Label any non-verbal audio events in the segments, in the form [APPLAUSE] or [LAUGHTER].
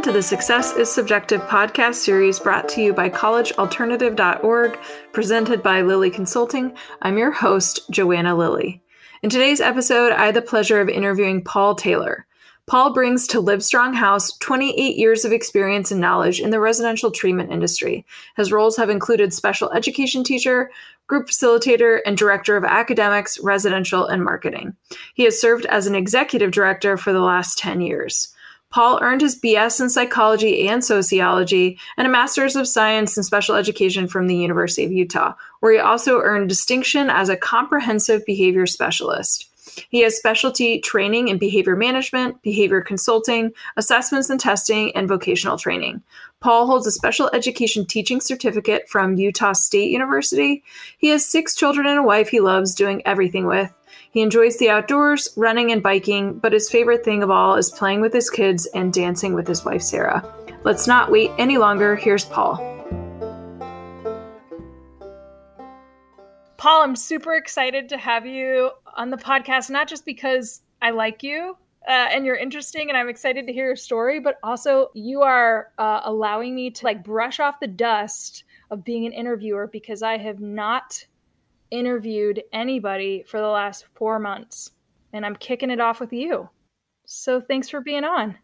Welcome to the Success is Subjective podcast series brought to you by collegealternative.org, presented by Lilly Consulting. I'm your host, Joanna Lilly. In today's episode, I had the pleasure of interviewing Paul Taylor. Paul brings to Livestrong House 28 years of experience and knowledge in the residential treatment industry. His roles have included special education teacher, group facilitator, and director of academics, residential, and marketing. He has served as an executive director for the last 10 years. Paul earned his BS in psychology and sociology and a master's of science in special education from the University of Utah, where he also earned distinction as a comprehensive behavior specialist. He has specialty training in behavior management, behavior consulting, assessments and testing, and vocational training. Paul holds a special education teaching certificate from Utah State University. He has six children and a wife he loves doing everything with. He enjoys the outdoors, running, and biking, but his favorite thing of all is playing with his kids and dancing with his wife, Sarah. Let's not wait any longer. Here's Paul. Paul, I'm super excited to have you on the podcast, not just because I like you uh, and you're interesting and I'm excited to hear your story, but also you are uh, allowing me to like brush off the dust of being an interviewer because I have not interviewed anybody for the last four months, and I'm kicking it off with you. So thanks for being on.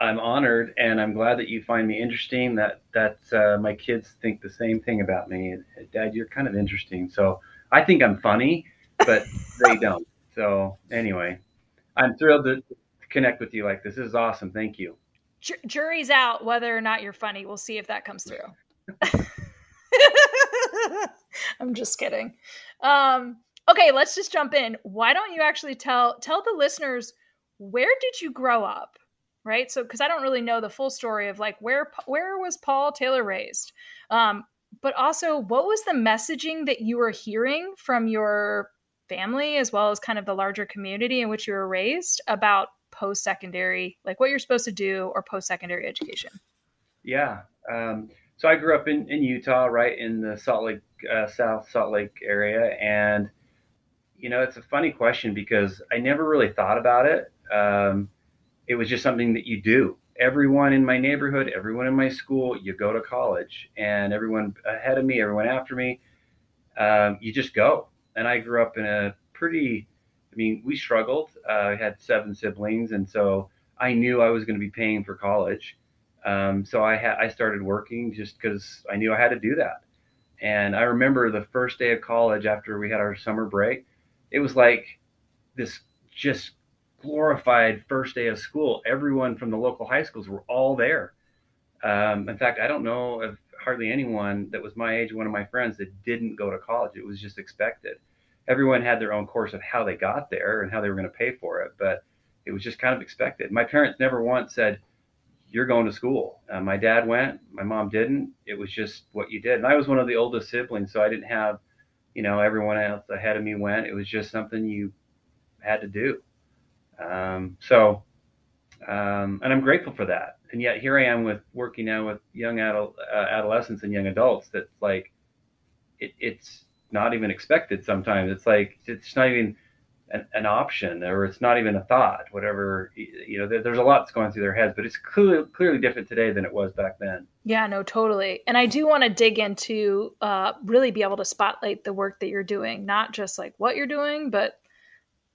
I'm honored, and I'm glad that you find me interesting. That that uh, my kids think the same thing about me. Dad, you're kind of interesting. So I think I'm funny, but [LAUGHS] they don't. So anyway, I'm thrilled to connect with you like this. This is awesome. Thank you. jury's out whether or not you're funny. We'll see if that comes through. [LAUGHS] [LAUGHS] I'm just kidding. Um, okay, let's just jump in. Why don't you actually tell tell the listeners where did you grow up? Right? So because I don't really know the full story of like where where was Paul Taylor raised? Um, but also what was the messaging that you were hearing from your family as well as kind of the larger community in which you were raised about post-secondary like what you're supposed to do or post-secondary education yeah um, so I grew up in, in Utah, right in the Salt Lake, uh, South Salt Lake area. And, you know, it's a funny question because I never really thought about it. Um, it was just something that you do. Everyone in my neighborhood, everyone in my school, you go to college, and everyone ahead of me, everyone after me, um, you just go. And I grew up in a pretty, I mean, we struggled. Uh, I had seven siblings, and so I knew I was going to be paying for college. Um, so I had I started working just because I knew I had to do that. And I remember the first day of college after we had our summer break, it was like this just glorified first day of school. Everyone from the local high schools were all there. Um, in fact, I don't know of hardly anyone that was my age, one of my friends, that didn't go to college. It was just expected. Everyone had their own course of how they got there and how they were going to pay for it, but it was just kind of expected. My parents never once said, you're going to school. Uh, my dad went, my mom didn't. It was just what you did. And I was one of the oldest siblings, so I didn't have, you know, everyone else ahead of me went. It was just something you had to do. Um, so, um, and I'm grateful for that. And yet here I am with working now with young adult, uh, adolescents and young adults. That's like, it, it's not even expected. Sometimes it's like it's not even an, an, option or it's not even a thought whatever you know there's a lot that's going through their heads but it's clearly clearly different today than it was back then. Yeah no totally. And i do want to dig into uh, really be able to spotlight the work that you're doing not just like what you're doing but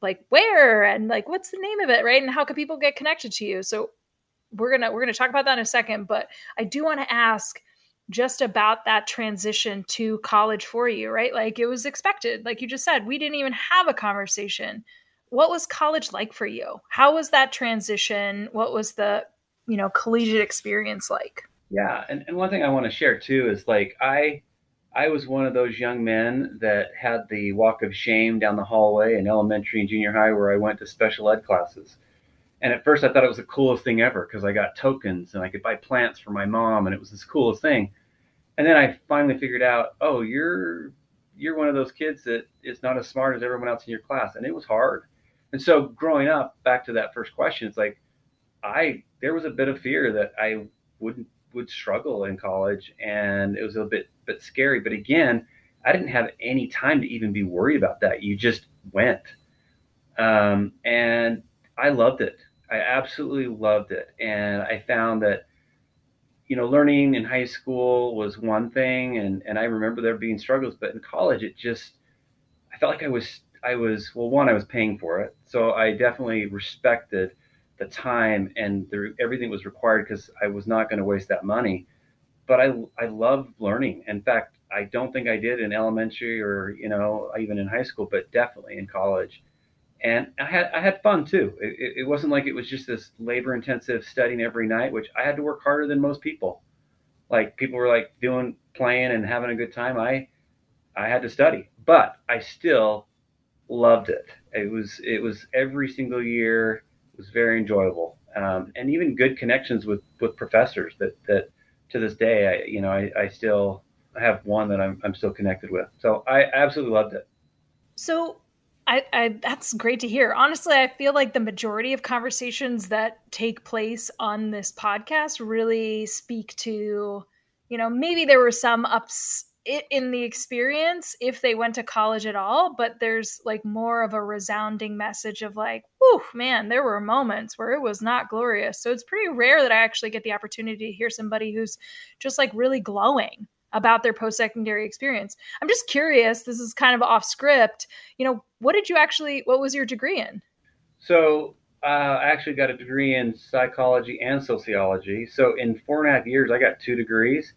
like where and like what's the name of it right? And how can people get connected to you? So we're gonna we're gonna talk about that in a second but i do want to ask just about that transition to college for you, right? Like it was expected. Like you just said, we didn't even have a conversation. What was college like for you? How was that transition? What was the, you know, collegiate experience like? Yeah, and, and one thing I want to share too is like I I was one of those young men that had the walk of shame down the hallway in elementary and junior high where I went to special ed classes. And at first I thought it was the coolest thing ever because I got tokens and I could buy plants for my mom and it was this coolest thing and then I finally figured out, oh, you're you're one of those kids that is not as smart as everyone else in your class, and it was hard. And so growing up, back to that first question, it's like I there was a bit of fear that I wouldn't would struggle in college, and it was a bit bit scary. But again, I didn't have any time to even be worried about that. You just went, um, and I loved it. I absolutely loved it, and I found that you know, learning in high school was one thing, and and I remember there being struggles, but in college, it just I felt like I was I was well, one, I was paying for it, so I definitely respected the time and the, everything was required because I was not going to waste that money. But I I love learning. In fact, I don't think I did in elementary or you know even in high school, but definitely in college. And I had I had fun too. It, it wasn't like it was just this labor intensive studying every night, which I had to work harder than most people. Like people were like doing playing and having a good time. I I had to study, but I still loved it. It was it was every single year was very enjoyable, um, and even good connections with with professors that that to this day I you know I, I still have one that I'm I'm still connected with. So I absolutely loved it. So I, I, that's great to hear. Honestly, I feel like the majority of conversations that take place on this podcast really speak to, you know, maybe there were some ups in the experience if they went to college at all, but there's like more of a resounding message of like, whew, man, there were moments where it was not glorious. So it's pretty rare that I actually get the opportunity to hear somebody who's just like really glowing about their post secondary experience. I'm just curious, this is kind of off script. You know, what did you actually, what was your degree in? So uh, I actually got a degree in psychology and sociology. So in four and a half years, I got two degrees.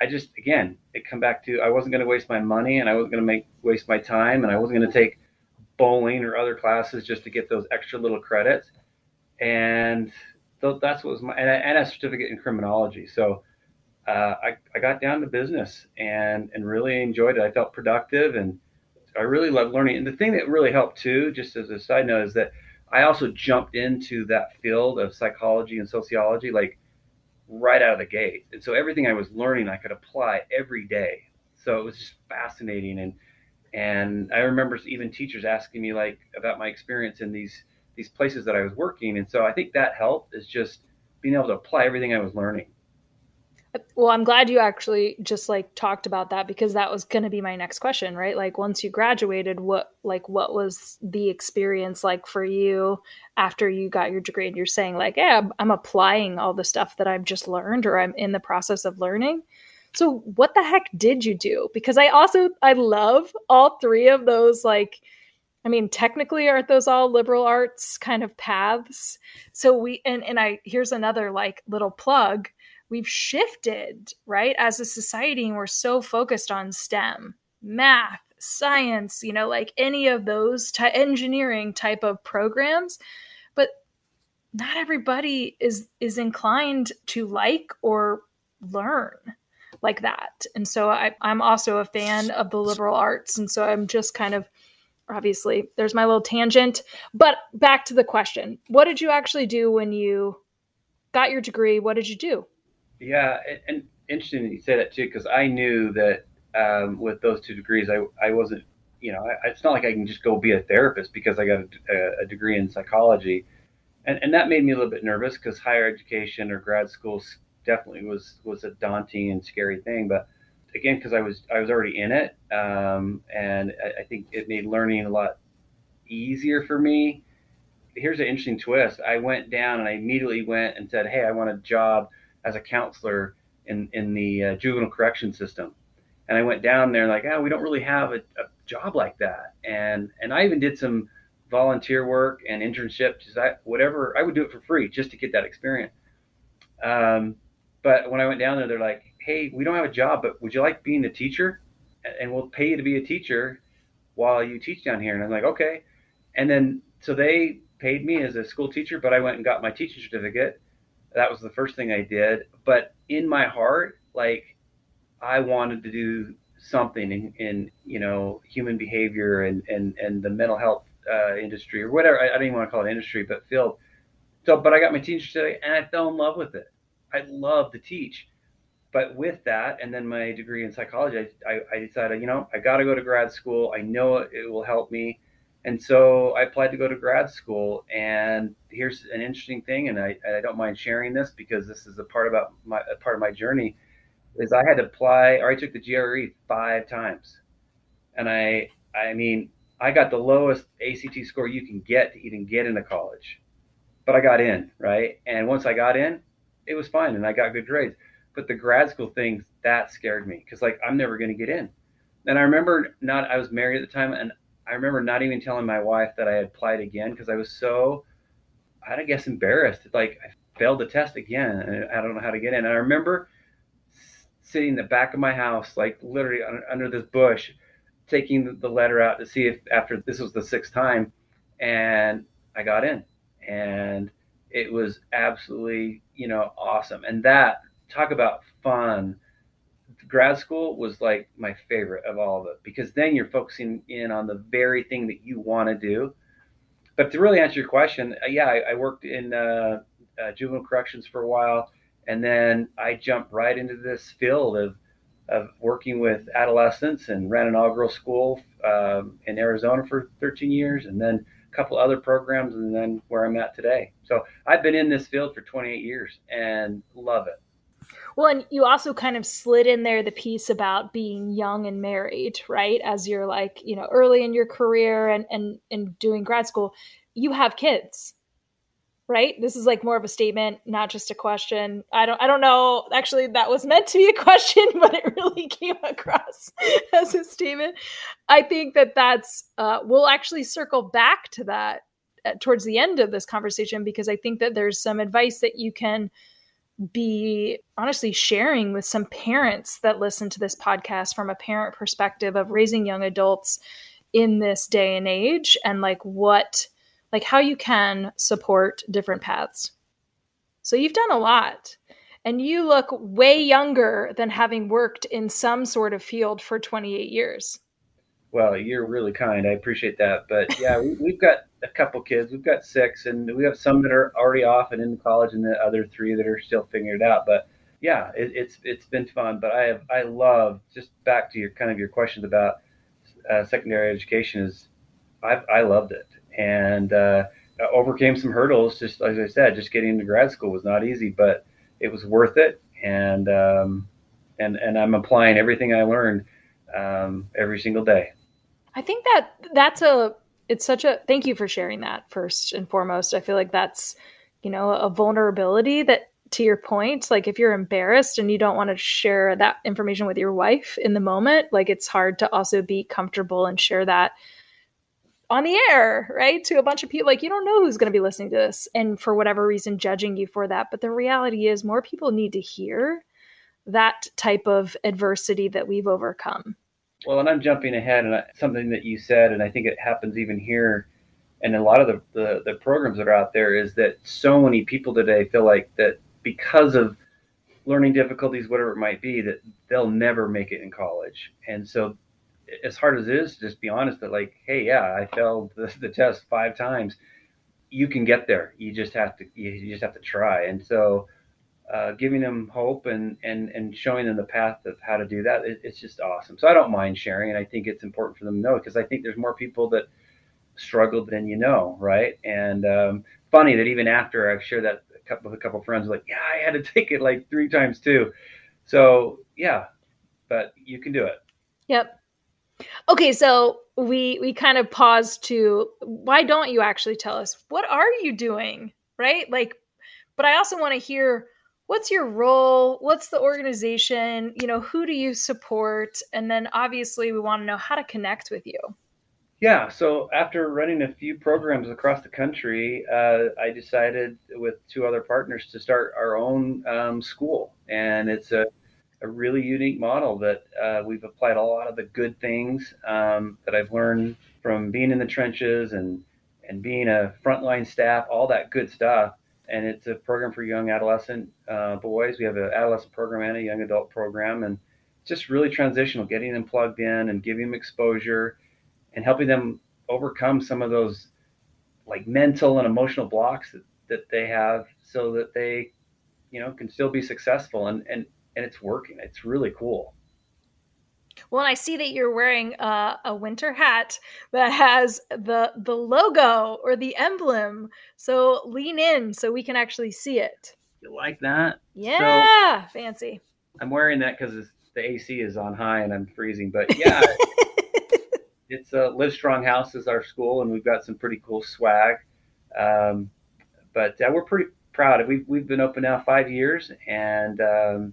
I just again it come back to I wasn't going to waste my money and I wasn't going to make waste my time and I wasn't going to take bowling or other classes just to get those extra little credits. And th- that's what was my and, and a certificate in criminology. So uh, I, I got down to business and and really enjoyed it. I felt productive and I really loved learning. And the thing that really helped too, just as a side note, is that I also jumped into that field of psychology and sociology like right out of the gate. And so everything I was learning, I could apply every day. So it was just fascinating. And and I remember even teachers asking me like about my experience in these these places that I was working. And so I think that helped is just being able to apply everything I was learning. Well, I'm glad you actually just like talked about that because that was going to be my next question, right? Like once you graduated, what like what was the experience like for you after you got your degree and you're saying like, "Yeah, I'm applying all the stuff that I've just learned or I'm in the process of learning." So, what the heck did you do? Because I also I love all three of those like I mean, technically aren't those all liberal arts kind of paths? So we and and I here's another like little plug we've shifted, right, as a society, and we're so focused on STEM, math, science, you know, like any of those engineering type of programs. But not everybody is is inclined to like or learn like that. And so I, I'm also a fan of the liberal arts. And so I'm just kind of obviously there's my little tangent. But back to the question. What did you actually do when you got your degree? What did you do? Yeah, and, and interesting that you say that too, because I knew that um, with those two degrees, I I wasn't, you know, I, it's not like I can just go be a therapist because I got a, a degree in psychology, and and that made me a little bit nervous because higher education or grad school definitely was was a daunting and scary thing, but again because I was I was already in it, um, and I, I think it made learning a lot easier for me. Here's an interesting twist. I went down and I immediately went and said, "Hey, I want a job." As a counselor in in the uh, juvenile correction system. And I went down there like, oh, we don't really have a, a, job like that. And and I even did some volunteer work and internships, I, whatever. I would do it for free just to get that experience. Um, but when I went down there, they're like, hey, we don't have a job, but would you like being a teacher? And we'll pay you to be a teacher while you teach down here. And I'm like, okay. And then so they paid me as a school teacher, but I went and got my teaching certificate that was the first thing I did. But in my heart, like I wanted to do something in, in you know human behavior and and and the mental health uh, industry or whatever. I, I don't even want to call it industry, but field. So, but I got my teacher today, and I fell in love with it. I love to teach. But with that, and then my degree in psychology, I, I, I decided, you know, I got to go to grad school. I know it, it will help me and so I applied to go to grad school. And here's an interesting thing, and I, I don't mind sharing this because this is a part about my part of my journey. Is I had to apply, or I took the GRE five times, and I I mean I got the lowest ACT score you can get to even get into college, but I got in right. And once I got in, it was fine, and I got good grades. But the grad school thing that scared me because like I'm never going to get in. And I remember not I was married at the time, and I remember not even telling my wife that I had applied again because I was so I guess embarrassed. Like I failed the test again, and I don't know how to get in. And I remember sitting in the back of my house, like literally under this bush, taking the letter out to see if after this was the sixth time, and I got in, and it was absolutely you know awesome. And that talk about fun. Grad school was like my favorite of all of it because then you're focusing in on the very thing that you want to do. But to really answer your question, uh, yeah, I, I worked in uh, uh, juvenile corrections for a while, and then I jumped right into this field of of working with adolescents and ran an all girls school um, in Arizona for 13 years, and then a couple other programs, and then where I'm at today. So I've been in this field for 28 years and love it. Well, and you also kind of slid in there the piece about being young and married, right? As you're like, you know, early in your career and and and doing grad school, you have kids right? This is like more of a statement not just a question. I don't i don't know actually that was meant to be a [LAUGHS] question but it really came across [LAUGHS] as a statement. I think that that's uh, we'll actually circle back to that uh, towards the end of this conversation because i think that there's some advice that you can be honestly sharing with some parents that listen to this podcast from a parent perspective of raising young adults in this day and age and like what like how you can support different paths. So you've done a lot. And you look way younger than having worked in some sort of field for 28 years. Well, you're really kind. I appreciate that. But yeah, we, have got a couple kids. We've got six, and we have some that are already off and in college, and the other three that are still figuring it out. But yeah, it, it's it's been fun. But I have I love just back to your kind of your questions about uh, secondary education is I I loved it and uh, overcame some hurdles. Just as I said, just getting into grad school was not easy, but it was worth it. And um, and and I'm applying everything I learned um, every single day. I think that that's a it's such a thank you for sharing that first and foremost. I feel like that's you know a vulnerability that to your point like if you're embarrassed and you don't want to share that information with your wife in the moment like it's hard to also be comfortable and share that on the air, right? To a bunch of people. Like, you don't know who's going to be listening to this and for whatever reason judging you for that. But the reality is, more people need to hear that type of adversity that we've overcome. Well, and I'm jumping ahead, and something that you said, and I think it happens even here, and a lot of the, the, the programs that are out there is that so many people today feel like that because of learning difficulties, whatever it might be, that they'll never make it in college, and so as hard as it is, just be honest that like, hey, yeah, I failed the, the test five times. You can get there. You just have to. You just have to try. And so, uh, giving them hope and and and showing them the path of how to do that, it, it's just awesome. So I don't mind sharing, and I think it's important for them to know because I think there's more people that struggled than you know, right? And um, funny that even after I've shared that a couple with a couple friends, like, yeah, I had to [LAUGHS] take it like three times too. So yeah, but you can do it. Yep. Okay, so we we kind of paused to why don't you actually tell us what are you doing, right? Like but I also want to hear what's your role, what's the organization, you know, who do you support, and then obviously we want to know how to connect with you. Yeah, so after running a few programs across the country, uh, I decided with two other partners to start our own um, school, and it's a a really unique model that uh, we've applied a lot of the good things um, that I've learned from being in the trenches and and being a frontline staff, all that good stuff. And it's a program for young adolescent uh, boys. We have an adolescent program and a young adult program, and it's just really transitional, getting them plugged in and giving them exposure and helping them overcome some of those like mental and emotional blocks that, that they have so that they you know can still be successful and and and it's working. It's really cool. Well, I see that you're wearing a, a, winter hat that has the the logo or the emblem. So lean in so we can actually see it. You like that? Yeah, so, fancy. I'm wearing that because the AC is on high and I'm freezing. But [LAUGHS] yeah, it's a uh, Live Strong House is our school, and we've got some pretty cool swag. Um, but uh, we're pretty proud. We've we've been open now five years, and um,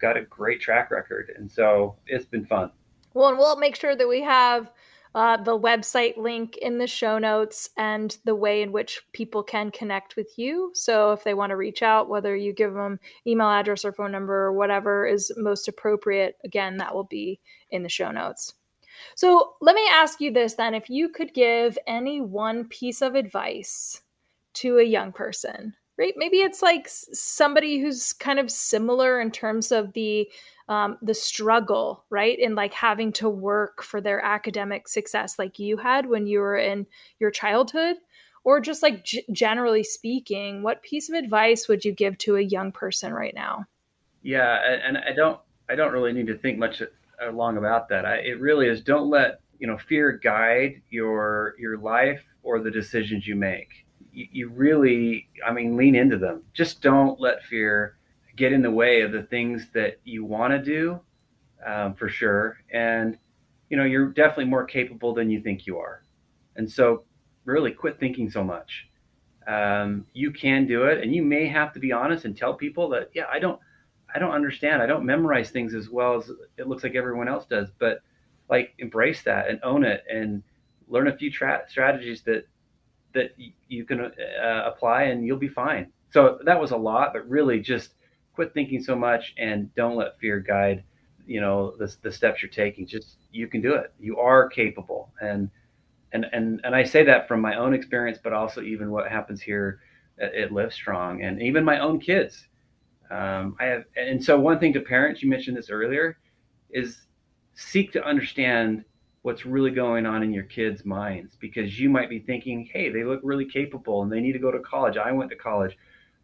got a great track record, and so it's been fun. Well, and we'll make sure that we have uh, the website link in the show notes and the way in which people can connect with you. So if they want to reach out, whether you give them email address or phone number or whatever is most appropriate, again, that will be in the show notes. So let me ask you this then: if you could give any one piece of advice to a young person, right? Maybe it's like somebody who's kind of similar in terms of the um, the struggle, right? In like having to work for their academic success, like you had when you were in your childhood, or just like g- generally speaking, what piece of advice would you give to a young person right now? Yeah, and I don't, I don't really need to think much long about that. I, it really is. Don't let you know fear guide your your life or the decisions you make. You, you really, I mean, lean into them. Just don't let fear get in the way of the things that you want to do, um, for sure. And you know, you're definitely more capable than you think you are. And so, really, quit thinking so much. Um, you can do it, and you may have to be honest and tell people that, yeah, I don't, I don't understand. I don't memorize things as well as it looks like everyone else does. But like, embrace that and own it, and learn a few tra- strategies that that you can uh, apply, and you'll be fine. So that was a lot, but really just quit thinking so much and don't let fear guide you know the, the steps you're taking. Just you can do it. You are capable. And and and and i say that from my own experience but also even what happens here at, at livestrong and even my own kids. Um, i have and so one thing to parents you mentioned this earlier is seek to understand what's really going on in your kids minds because you might be thinking hey they look really capable and they need to go to college i went to college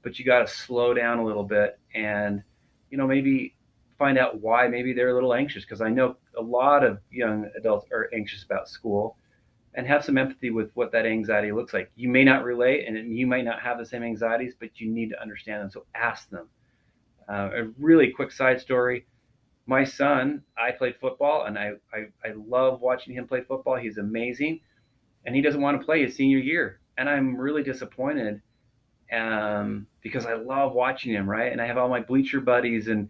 but you got to slow down a little bit and you know maybe find out why maybe they're a little anxious because I know a lot of young adults are anxious about school and have some empathy with what that anxiety looks like. You may not relate and you might not have the same anxieties, but you need to understand them. So ask them. Uh, a really quick side story. My son, I played football and I, I, I love watching him play football. He's amazing. And he doesn't want to play his senior year. And I'm really disappointed um, because I love watching him, right? And I have all my bleacher buddies and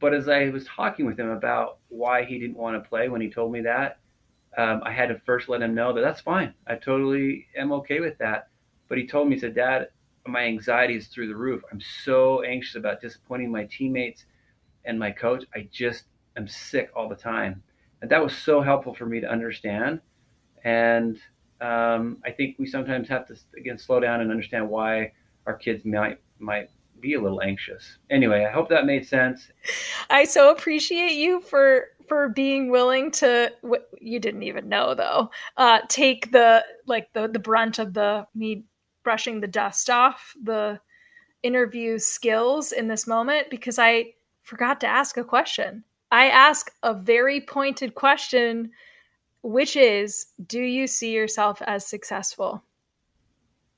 but as I was talking with him about why he didn't want to play when he told me that, um, I had to first let him know that that's fine. I totally am okay with that. But he told me, he said, Dad, my anxiety is through the roof. I'm so anxious about disappointing my teammates and my coach. I just am sick all the time. And that was so helpful for me to understand. And um, I think we sometimes have to again slow down and understand why our kids might might be a little anxious. Anyway, I hope that made sense. I so appreciate you for for being willing to you didn't even know though uh, take the like the the brunt of the me brushing the dust off the interview skills in this moment because I forgot to ask a question. I ask a very pointed question which is do you see yourself as successful?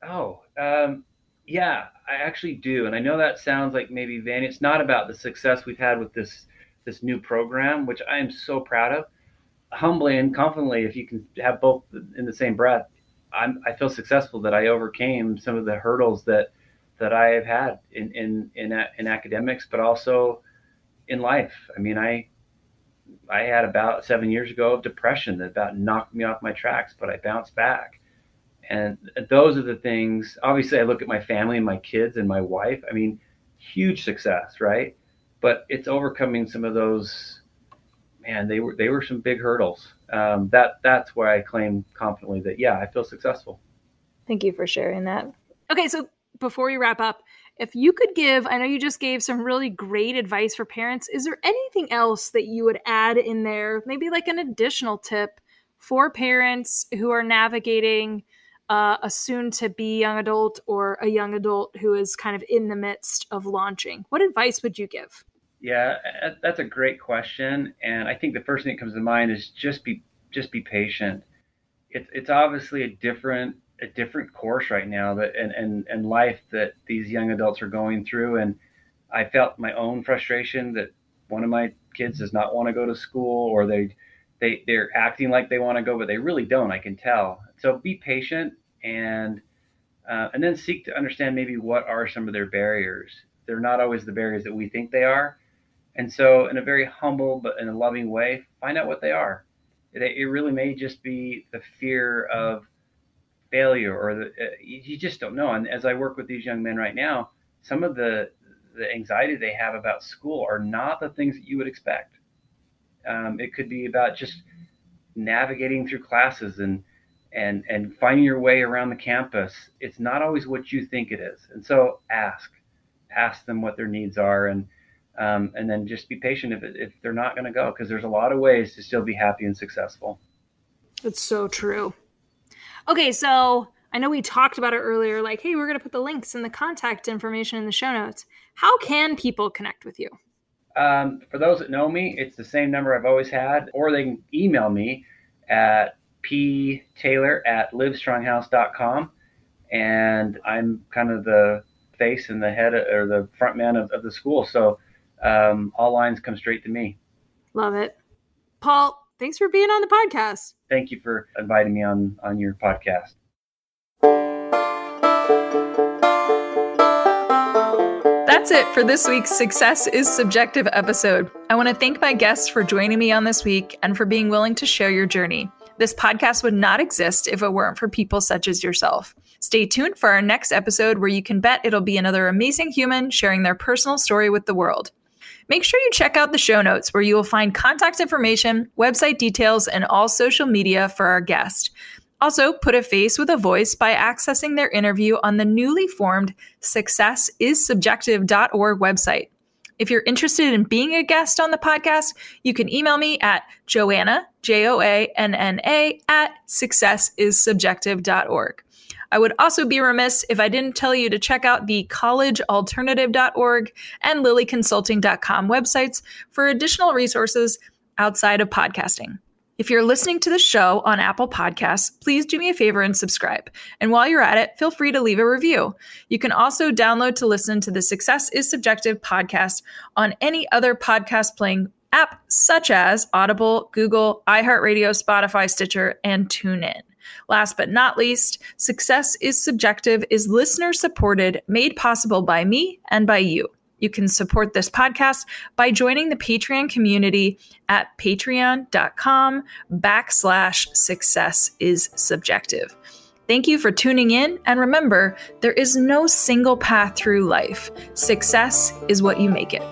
Oh um, yeah i actually do. And i know that sounds like maybe van it's not about the success we've had with this this new program which i am so proud of. Humbly and confidently if you can have both in the same breath I'm, i feel successful that i overcame some of the hurdles that that i have had in in in, in academics but also in life i mean i I had about seven years ago of depression that about knocked me off my tracks, but I bounced back. And those are the things. Obviously, I look at my family and my kids and my wife. I mean, huge success, right? But it's overcoming some of those. Man, they were they were some big hurdles. Um, that that's why I claim confidently that yeah, I feel successful. Thank you for sharing that. Okay, so before we wrap up, if you could give, I know you just gave some really great advice for parents. Is there anything else that you would add in there? Maybe like an additional tip for parents who are navigating uh, a soon to be young adult or a young adult who is kind of in the midst of launching? What advice would you give? Yeah, that's a great question, and I think the first thing that comes to mind is just be just be patient. It's it's obviously a different a different course right now that and, and and life that these young adults are going through. And i felt my own frustration that one of my kids does not want to go to school or they they they're acting like they want to go but they really don't i can tell. So be patient and uh, and then seek to understand maybe what are some of their barriers. They're not always the barriers that we think they are. And so, in a very humble but in a loving way, find out what they are. It, it really may just be the fear of failure, or the, uh, you just don't know. And as I work with these young men right now, some of the the anxiety they have about school are not the things that you would expect. Um, it could be about just navigating through classes and and and finding your way around the campus. It's not always what you think it is, and so ask, ask them what their needs are, and um, and then just be patient if if they're not going to go, because there's a lot of ways to still be happy and successful. It's so true. Okay, so I know we talked about it earlier, like, hey, we're going to put the links and the contact information in the show notes. How can people connect with you? Um, for those that know me, it's the same number I've always had, or they can email me at p taylor at livestronghouse.com. And I'm kind of the face and the head or the front man of, of the school. So um, all lines come straight to me. Love it. Paul, thanks for being on the podcast. Thank you for inviting me on, on your podcast. That's it for this week's Success is Subjective episode. I want to thank my guests for joining me on this week and for being willing to share your journey. This podcast would not exist if it weren't for people such as yourself. Stay tuned for our next episode where you can bet it'll be another amazing human sharing their personal story with the world. Make sure you check out the show notes where you will find contact information, website details, and all social media for our guest. Also, put a face with a voice by accessing their interview on the newly formed successissubjective.org website. If you're interested in being a guest on the podcast, you can email me at joanna, J O A N N A, at successissubjective.org. I would also be remiss if I didn't tell you to check out the collegealternative.org and lilyconsulting.com websites for additional resources outside of podcasting. If you're listening to the show on Apple Podcasts, please do me a favor and subscribe. And while you're at it, feel free to leave a review. You can also download to listen to the Success is Subjective podcast on any other podcast playing app such as Audible, Google, iHeartRadio, Spotify, Stitcher, and TuneIn. Last but not least, Success is Subjective is listener supported, made possible by me and by you. You can support this podcast by joining the Patreon community at patreon.com backslash success is subjective. Thank you for tuning in. And remember, there is no single path through life. Success is what you make it.